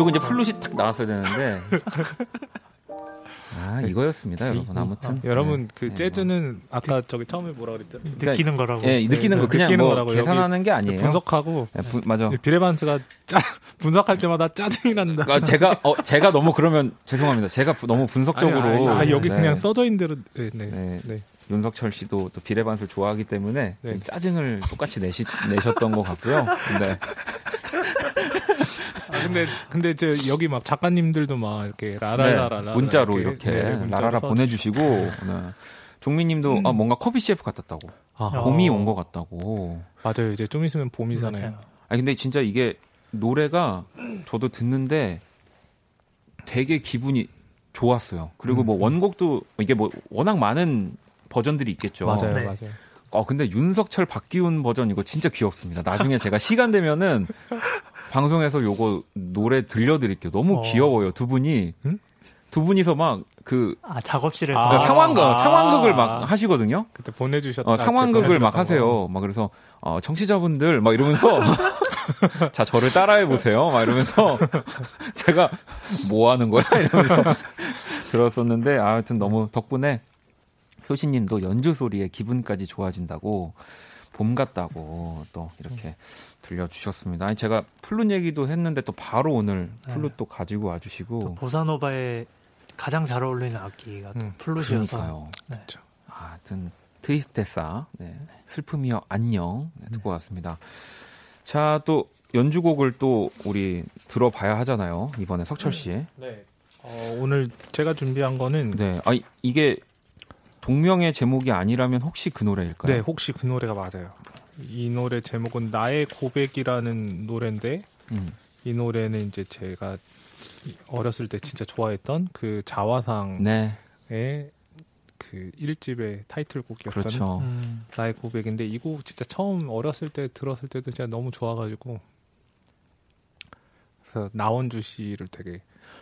이러고 이제 플룻이 탁 나왔어야 되는데 아 이거였습니다, 여러분. 아무튼 아, 여러분 그 네, 재즈는 아까 저기 처음에 뭐라 그랬죠? 느끼는 거라고. 예, 느끼는 네, 거 그냥 느끼는 뭐 거라고 계산하는 게 아니에요. 분석하고 예, 분- 맞아. 비레반스가 짜, 분석할 때마다 짜증이 난다. 아, 제가 어, 제가 너무 그러면 죄송합니다. 제가 부- 너무 분석적으로 아니, 아니, 아, 여기 네. 그냥 써져 있는 대로 네, 네. 네. 네. 윤석철 씨도 또 비레반스를 좋아하기 때문에 네. 좀 짜증을 똑같이 내시, 내셨던 것 같고요. 네. 아, 근데 근데 저 여기 막 작가님들도 막 이렇게 라라라라 네, 문자로 이렇게, 네, 문자로 라라라 써- 보내주시고 네. 종민님도 아, 뭔가 커피 CF 같았다고 아, 봄이 어. 온것 같다고. 맞아요. 이제 좀 있으면 봄이잖아요. 맞아요. 아 근데 진짜 이게 노래가 저도 듣는데 되게 기분이 좋았어요. 그리고 뭐 원곡도 이게 뭐 워낙 많은 버전들이 있겠죠. 맞아요, 네. 맞아요. 어 근데 윤석철 박기훈 버전 이거 진짜 귀엽습니다. 나중에 제가 시간 되면은 방송에서 요거 노래 들려드릴게요. 너무 어. 귀여워요. 두 분이 응? 두 분이서 막 그 아 작업실에서 아, 상황극 아. 상황극을 막 하시거든요. 그때 보내주셨 어, 상황극을 막 하세요. 막 그래서 어, 청취자분들 막 이러면서 자 저를 따라해 보세요. 막 이러면서 제가 뭐 하는 거야 이러면서 들었었는데 아무튼 너무 덕분에 효신님도 연주 소리에 기분까지 좋아진다고 봄 같다고 또 이렇게 들려주셨습니다. 아니 제가 플룻 얘기도 했는데 또 바로 오늘 플룻 또 가지고 또 와주시고 보사노바에 가장 잘 어울리는 악기가 또 음, 플룻이어서. 네. 아, 하여튼 트위스테사 네. 슬픔이여 안녕 네, 듣고 왔습니다. 자, 또 연주곡을 또 우리 들어봐야 하잖아요. 이번에 석철 씨. 네. 어, 오늘 제가 준비한 거는 네. 네. 아, 이- 이게 동명의 제목이 아니라면 혹시 그 노래일까요? 네, 혹시 그 노래가 맞아요. 이 노래 제목은 나의 고백이라는 노래인데 음. 이 노래는 이제 제가 어렸을 때 진짜 좋아했던 그 자화상의 네. 그 1집의 타이틀곡이었던 그렇죠. 음, 나의 고백인데 이 곡 진짜 처음 어렸을 때 들었을 때도 진짜 너무 좋아가지고 그래서 나원주 씨를 되게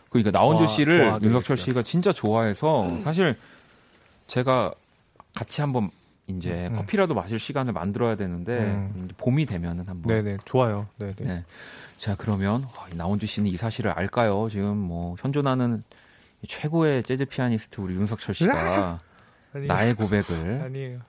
그러니까 나원주 좋아- 씨를 윤석철. 씨가 진짜 좋아해서 사실 제가 같이 한번 이제 음. 커피라도 마실 시간을 만들어야 되는데 음. 봄이 되면은 한번 네네 좋아요. 네네. 네. 자, 그러면 나온주 씨는 이 사실을 알까요? 지금 뭐 현존하는 최고의 재즈 피아니스트 우리 윤석철 씨가 나의 고백을 아니에요.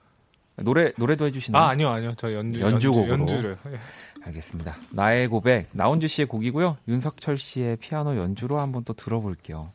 노래 노래도 해주시나요? 아 아니요 아니요 저 연주 연주곡으로. 연주, 연주를 예. 알겠습니다. 나의 고백 나온주 씨의 곡이고요. 윤석철 씨의 피아노 연주로 한번 또 들어볼게요.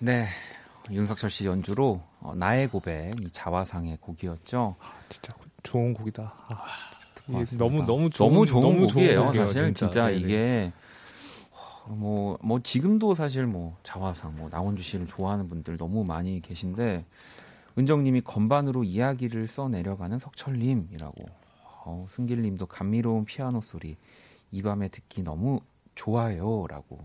네. 윤석철 씨 연주로 어, 나의 고백 이 자화상의 곡이었죠. 진짜 좋은 곡이다. 아, 진짜 이게 맞습니다. 너무 너무 좋은 너무 좋은 너무 곡이에요. 곡이에요, 사실 진짜, 네네. 이게 뭐뭐 지금도 사실 뭐 자화상 뭐 나원주 씨를 좋아하는 분들 너무 많이 계신데 은정님이 건반으로 이야기를 써 내려가는 석철님이라고 어, 승길님도 감미로운 피아노 소리 이 밤에 듣기 너무 좋아요라고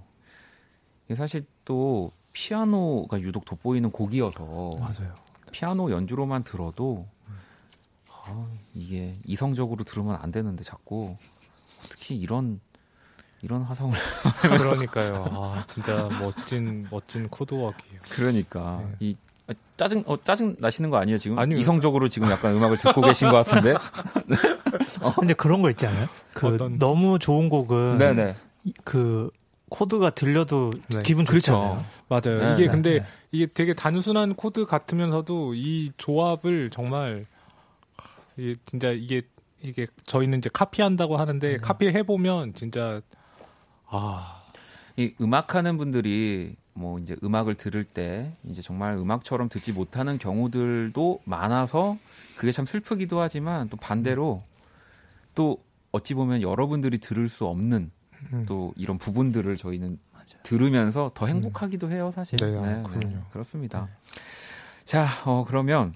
사실 또 피아노가 유독 돋보이는 곡이어서 맞아요. 피아노 연주로만 들어도 아, 이게 이성적으로 들으면 안 되는데 자꾸 특히 이런 이런 화성을 그러니까요. 아 진짜 멋진 멋진 코드워크예요. 그러니까 네. 이 아, 짜증 어, 짜증 나시는 거 아니에요 지금? 아니요. 이성적으로 지금 약간 음악을 듣고 계신 것 같은데. 근데 그런 거 있지 않아요? 그 어떤- 너무 좋은 곡은 네네. 그 코드가 들려도 네. 기분 좋지 않아요? 맞아요. 네, 이게 네, 근데 네. 이게 되게 단순한 코드 같으면서도 이 조합을 정말 이게 진짜 이게 이게 저희는 이제 카피한다고 하는데 카피해 보면 진짜 아 이 음악하는 분들이 뭐 이제 음악을 들을 때 이제 정말 음악처럼 듣지 못하는 경우들도 많아서 그게 참 슬프기도 하지만 또 반대로 또 어찌 보면 여러분들이 들을 수 없는 음. 또 이런 부분들을 저희는 들으면서 더 행복하기도 해요, 사실. 네, 아, 그럼요. 그렇습니다. 자, 어, 그러면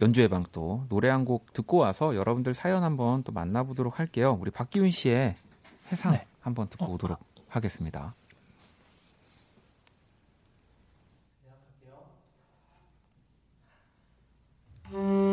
연주의 방 또 노래 한 곡 듣고 와서 여러분들 사연 한번 또 만나보도록 할게요. 우리 박기훈 씨의 해상 네. 한번 듣고 오도록 하겠습니다. Thank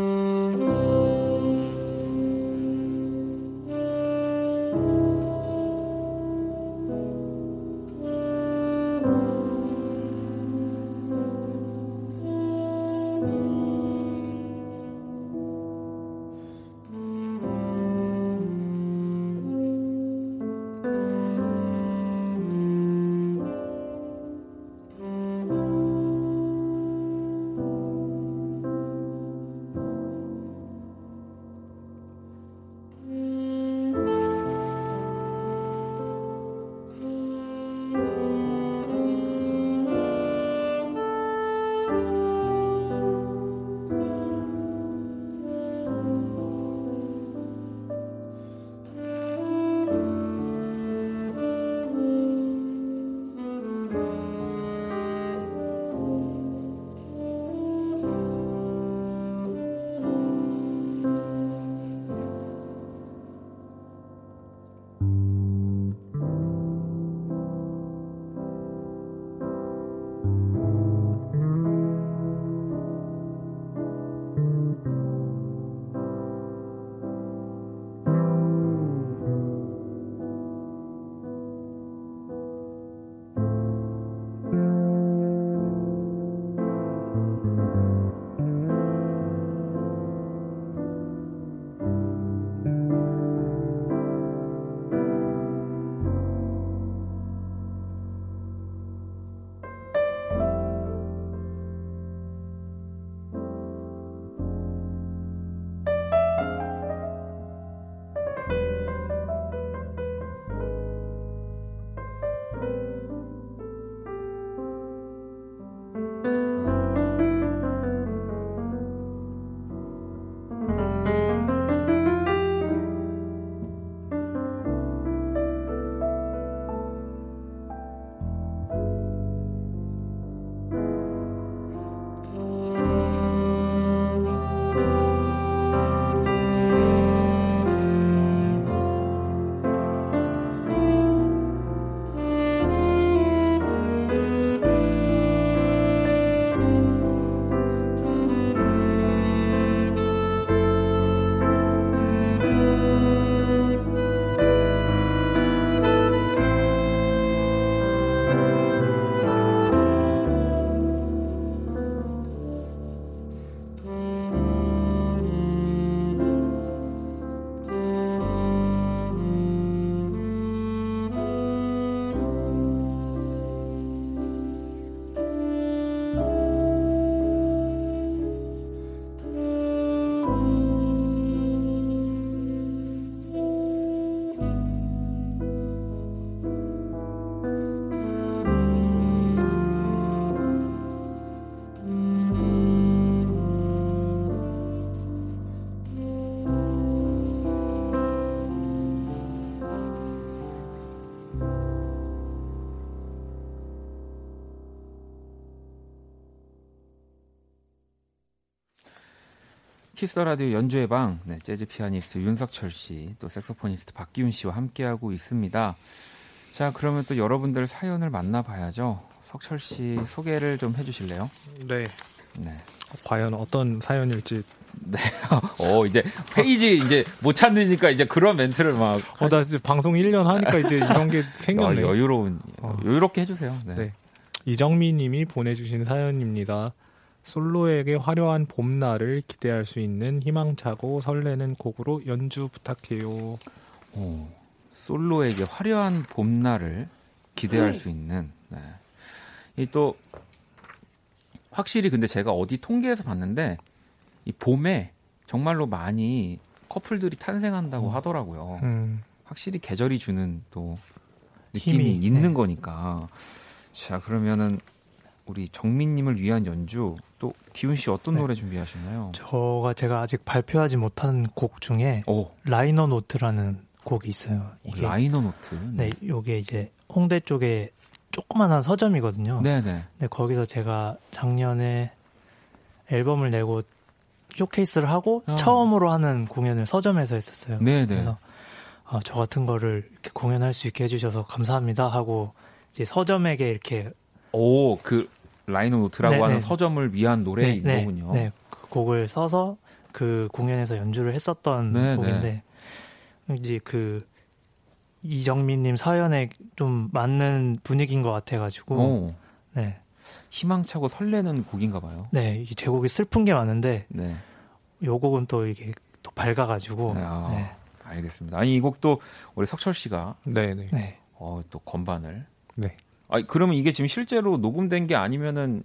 키스 더 라디오 연주의 방, 네, 재즈 피아니스트 윤석철 씨, 또 색소포니스트 박기훈 씨와 함께하고 있습니다. 자, 그러면 또 여러분들 사연을 만나봐야죠. 석철 씨 소개를 좀 해주실래요? 네. 네. 과연 어떤 사연일지. 네. 어, 이제 페이지 이제 못 찾으니까 이제 그런 멘트를 막. 어, 나 이제 방송 1년 하니까 이제 이런 게 생겼네. 여, 여유로운, 어. 여유롭게 해주세요. 네. 네. 이정미 님이 보내주신 사연입니다. 솔로에게 화려한 봄날을 기대할 수 있는 희망차고 설레는 곡으로 연주 부탁해요. 오, 솔로에게 화려한 봄날을 기대할 수 있는. 네. 이또 확실히 근데 제가 어디 통계에서 봤는데 이 봄에 정말로 많이 커플들이 탄생한다고 하더라고요. 음, 확실히 계절이 주는 또 느낌이 힘이, 있는 네. 거니까. 자 그러면은 우리 정민님을 위한 연주 또 기훈 씨 어떤 네. 노래 준비하시나요? 저가 제가 아직 발표하지 못한 곡 중에 오, 라이너 노트라는 곡이 있어요. 이게 라이너 노트. 네, 요게 이제 홍대 쪽에 조그만한 서점이거든요. 네네. 네, 거기서 제가 작년에 앨범을 내고 쇼케이스를 하고 어. 처음으로 하는 공연을 서점에서 했었어요. 네네. 그래서 아, 저 같은 거를 이렇게 공연할 수 있게 해주셔서 감사합니다 하고 이제 서점에게 이렇게 오, 그 라이너 노트라고 네, 하는 네. 서점을 위한 노래인 네, 거군요. 네, 그 곡을 써서 그 공연에서 연주를 했었던 네, 곡인데 이제 그 이정민님 사연에 좀 맞는 분위기인 것 같아가지고 오, 네, 희망차고 설레는 곡인가 봐요. 네, 이 제 곡이 슬픈 게 많은데 네. 요 곡은 또 이게 또 밝아가지고 네, 아, 네, 알겠습니다. 아니 이 곡도 우리 석철 씨가 네네. 네. 어, 또 건반을. 네. 아니 그러면 이게 지금 실제로 녹음된 게 아니면은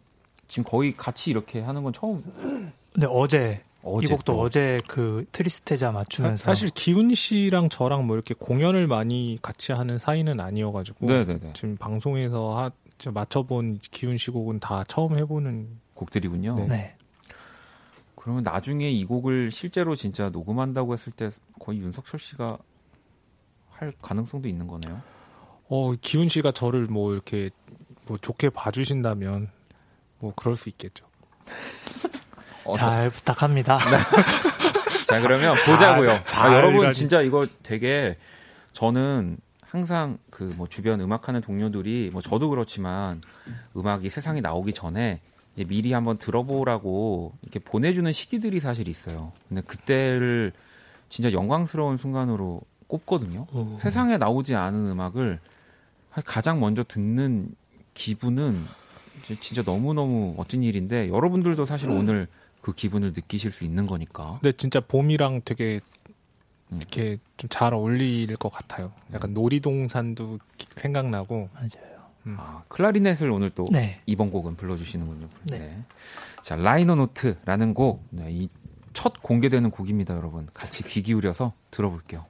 지금 거의 같이 이렇게 하는 건 처음. 근데 어제, 어제 이 곡도 또. 어제 그 트리스테자 맞추면서 사실 기훈 씨랑 저랑 뭐 이렇게 공연을 많이 같이 하는 사이는 아니어가지고 네네네. 지금 방송에서 하, 저 맞춰본 기훈 씨 곡은 다 처음 해보는 곡들이군요. 네. 네. 그러면 나중에 이 곡을 실제로 진짜 녹음한다고 했을 때 거의 윤석철 씨가 할 가능성도 있는 거네요. 어 기훈 씨가 저를 뭐 이렇게 뭐 좋게 봐주신다면 뭐 그럴 수 있겠죠. 어, 잘 부탁합니다. 자 그러면 보자고요. 잘 아, 여러분. 진짜 이거 되게 저는 항상 그 뭐 주변 음악하는 동료들이 뭐 저도 그렇지만 음악이 세상에 나오기 전에 이제 미리 한번 들어보라고 이렇게 보내주는 시기들이 사실 있어요. 근데 그때를 진짜 영광스러운 순간으로 꼽거든요. 어. 세상에 나오지 않은 음악을 가장 먼저 듣는 기분은 진짜 너무너무 멋진 일인데 여러분들도 사실 오늘 그 기분을 느끼실 수 있는 거니까. 근데 진짜 봄이랑 되게 음. 이렇게 좀 잘 어울릴 것 같아요. 약간 놀이동산도 기- 생각나고 맞아요. 아, 클라리넷을 오늘 또 네. 이번 곡은 불러주시는군요. 네. 자, 라이너 노트라는 곡, 네, 이 첫 공개되는 곡입니다, 여러분. 같이 귀 기울여서 들어볼게요.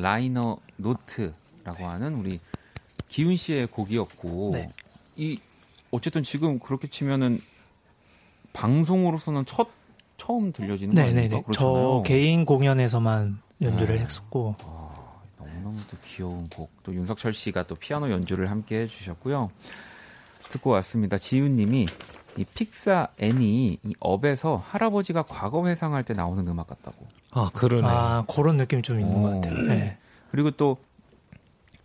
라이너 노트라고 하는 우리 기훈 씨의 곡이었고 네. 이 어쨌든 지금 그렇게 치면은 방송으로서는 첫 처음 들려지는? 네네네. 그렇잖아요. 저 개인 공연에서만 연주를 네. 했었고 아, 너무너무 또 귀여운 곡. 또 윤석철 씨가 또 피아노 연주를 함께 해주셨고요. 듣고 왔습니다. 지훈님이 이 픽사 애니 이 업에서 할아버지가 과거 회상할 때 나오는 음악 같다고. 아 그러네. 아 그런 느낌 좀 있는 오. 것 같아요. 네. 그리고 또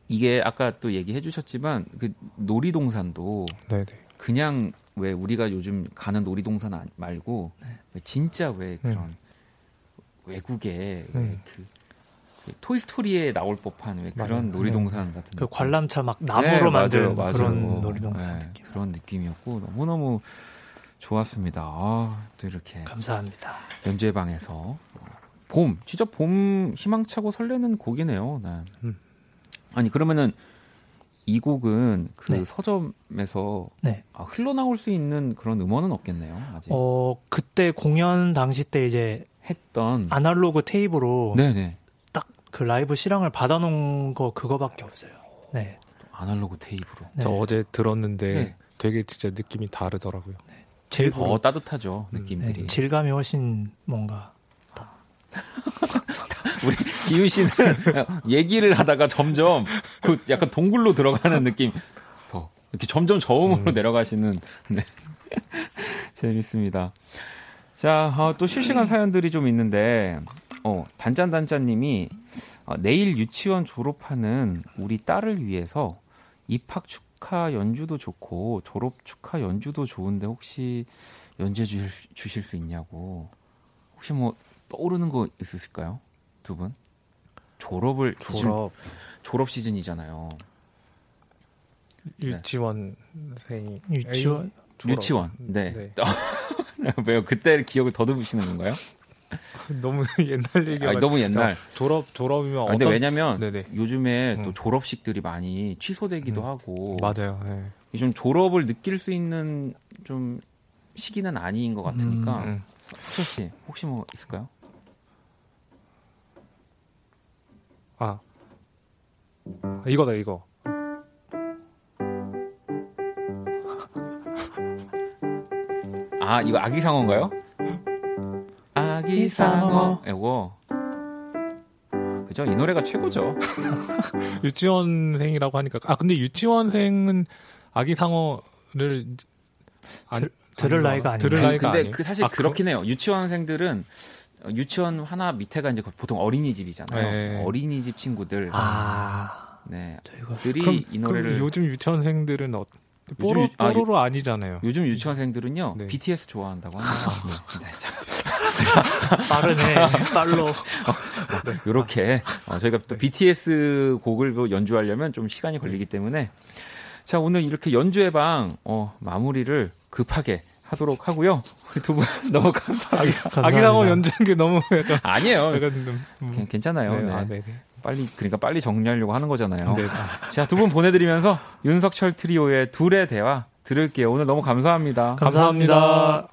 이게 아까 또 얘기해 주셨지만 그 놀이동산도 네네. 그냥 왜 우리가 요즘 가는 놀이동산 아- 말고 왜 진짜 왜 그런 외국의 음. 왜 그, 그 토이스토리에 나올 법한 왜 그런 맞아요. 놀이동산 같은 그 느낌. 관람차 막 네, 나무로 맞아요, 만든 맞아요. 그런 놀이동산 네, 느낌. 그런 느낌이었고 너무너무 좋았습니다. 아, 또 이렇게 감사합니다. 연주회 방에서 봄 진짜 봄 희망차고 설레는 곡이네요. 네. 음. 아니 그러면은 이 곡은 그 네. 서점에서 네. 아, 흘러나올 수 있는 그런 음원은 없겠네요. 아직 어 그때 공연 당시 때 이제 했던 아날로그 테이프로 네네 딱 그 라이브 실황을 받아놓은 거 그거밖에 없어요. 네. 아날로그 테이프로 네. 저 어제 들었는데 네. 되게 진짜 느낌이 다르더라고요. 질, 더 따뜻하죠 음, 느낌들이. 네, 질감이 훨씬 뭔가 우리 기훈 씨는 얘기를 하다가 점점 그 약간 동굴로 들어가는 느낌 더 이렇게 점점 저음으로 음. 내려가시는 네. 재밌습니다. 자, 어, 또 실시간 사연들이 좀 있는데 어, 단짠단짠님이 어, 내일 유치원 졸업하는 우리 딸을 위해서 입학 축하 연주도 좋고 졸업 축하 연주도 좋은데 혹시 연주해 주실, 주실 수 있냐고 혹시 뭐 떠오르는 거 있으실까요? 두 분? 졸업을 지금 졸업 졸업 시즌이잖아요. 유치원생이 유치원 졸업. 유치원. 네. 네. 왜요? 그때 기억을 더듬으시는 건가요? 너무 옛날 얘기가 아니, 너무 옛날. 졸업 졸업이면 아, 근데 어떤 왜냐면 네네. 요즘에 또 음. 졸업식들이 많이 취소되기도 음. 하고 맞아요. 네. 좀 졸업을 느낄 수 있는 좀 시기는 아닌 것 같으니까 음. 수철 씨 혹시 뭐 있을까요? 아 이거다 이거. 아 이거 아기 상어인가요? 아기 상어 이거 그죠? 이 노래가 최고죠. 유치원생이라고 하니까 아 근데 유치원생은 아기 상어를 안, 들을 안 나이가? 아니에요. 들을 그- 나이가 근데 아니에요? 그 사실 아, 그렇긴 해요. 유치원생들은 어, 유치원 하나 밑에가 이제 보통 어린이집이잖아요. 네. 어린이집 친구들 아 네. 저희가 들이 그럼, 이 노래를 요즘 유치원생들은 어, 뽀로 유- 아, 유- 뽀로로 아 니잖아요. 요즘 유치원생들은요 네. BTS 좋아한다고 합니다. 네. 네. 빠르네 빨로 이렇게 어, 저희가 또 BTS 곡을 또 연주하려면 좀 시간이 걸리기 때문에 자 오늘 이렇게 연주회 방 어, 마무리를 급하게 하도록 하고요. 두 분 너무 감사합니다. 아기 상어 연주한 게 너무 약간 아니에요. 약간 좀, 음, 괜- 괜찮아요. 네, 네. 아, 네네. 빨리 그러니까 빨리 정리하려고 하는 거잖아요. 네. 자두 분 보내드리면서 윤석철 트리오의 둘의 대화 들을게요. 오늘 너무 감사합니다. 감사합니다. 어둡고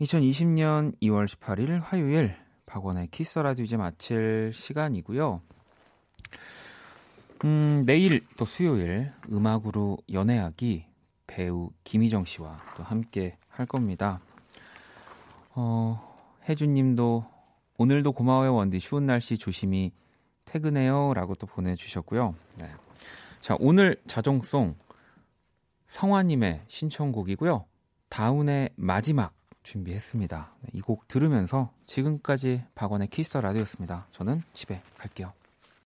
2020년 2월 18일 화요일 박원의 키스 라디오 이제 마칠 시간이고요. 음, 내일 또 수요일 음악으로 연애하기 배우 김희정 씨와 또 함께 할 겁니다. 어, 혜준 님도 오늘도 고마워요 원디 추운 날씨 조심히 퇴근해요 라고 또 보내 주셨고요. 네. 자, 오늘 자정송 성화 님의 신청곡이고요. 다운의 마지막 준비했습니다. 네, 이곡 들으면서 지금까지 박원의 키스 더 라디오였습니다. 저는 집에 갈게요.